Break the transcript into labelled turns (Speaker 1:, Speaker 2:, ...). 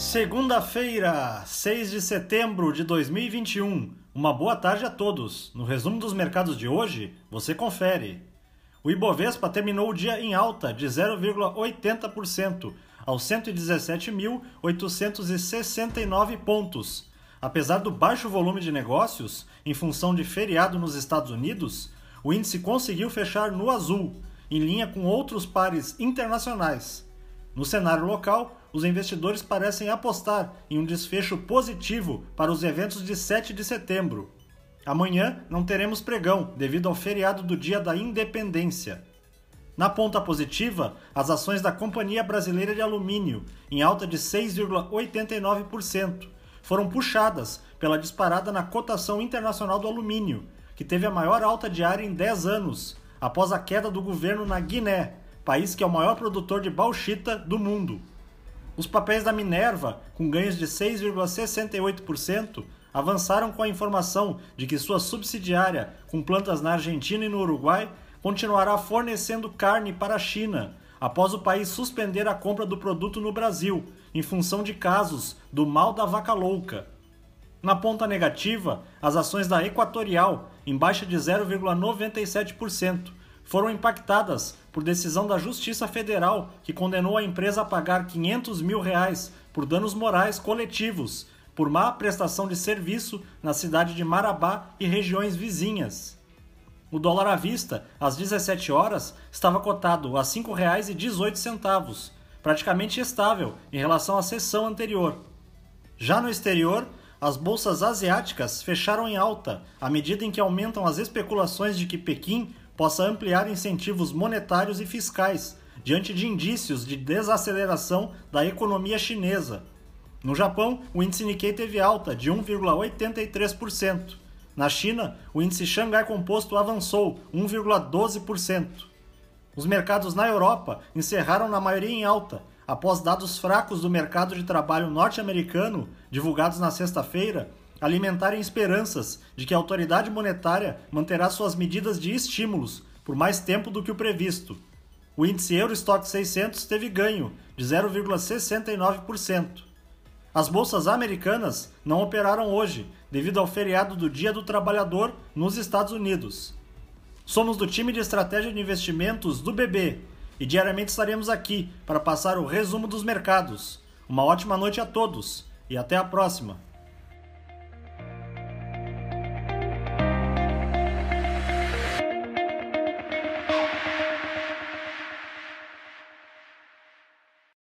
Speaker 1: Segunda-feira, 6 de setembro de 2021. Uma boa tarde a todos. No resumo dos mercados de hoje, você confere. O Ibovespa terminou o dia em alta de 0,80% aos 117.869 pontos. Apesar do baixo volume de negócios, em função de feriado nos Estados Unidos, o índice conseguiu fechar no azul, em linha com outros pares internacionais. No cenário local, os investidores parecem apostar em um desfecho positivo para os eventos de 7 de setembro. Amanhã não teremos pregão devido ao feriado do Dia da Independência. Na ponta positiva, as ações da Companhia Brasileira de Alumínio, em alta de 6,89%, foram puxadas pela disparada na cotação internacional do alumínio, que teve a maior alta diária em 10 anos, após a queda do governo na Guiné, país que é o maior produtor de bauxita do mundo. Os papéis da Minerva, com ganhos de 6,68%, avançaram com a informação de que sua subsidiária, com plantas na Argentina e no Uruguai, continuará fornecendo carne para a China, após o país suspender a compra do produto no Brasil, em função de casos do mal da vaca louca. Na ponta negativa, as ações da Equatorial, em baixa de 0,97%, foram impactadas por decisão da Justiça Federal que condenou a empresa a pagar 500 mil reais por danos morais coletivos por má prestação de serviço na cidade de Marabá e regiões vizinhas. O dólar à vista, às 17 horas, estava cotado a R$ 5,18, praticamente estável em relação à sessão anterior. Já no exterior, as bolsas asiáticas fecharam em alta à medida em que aumentam as especulações de que Pequim possa ampliar incentivos monetários e fiscais diante de indícios de desaceleração da economia chinesa. No Japão, o índice Nikkei teve alta de 1,83%. Na China, o índice Xangai Composto avançou 1,12%. Os mercados na Europa encerraram na maioria em alta, após dados fracos do mercado de trabalho norte-americano, divulgados na sexta-feira, alimentarem esperanças de que a autoridade monetária manterá suas medidas de estímulos por mais tempo do que o previsto. O índice Eurostock 600 teve ganho de 0,69%. As bolsas americanas não operaram hoje, devido ao feriado do Dia do Trabalhador nos Estados Unidos. Somos do time de estratégia de investimentos do BB e diariamente estaremos aqui para passar o resumo dos mercados. Uma ótima noite a todos e até a próxima!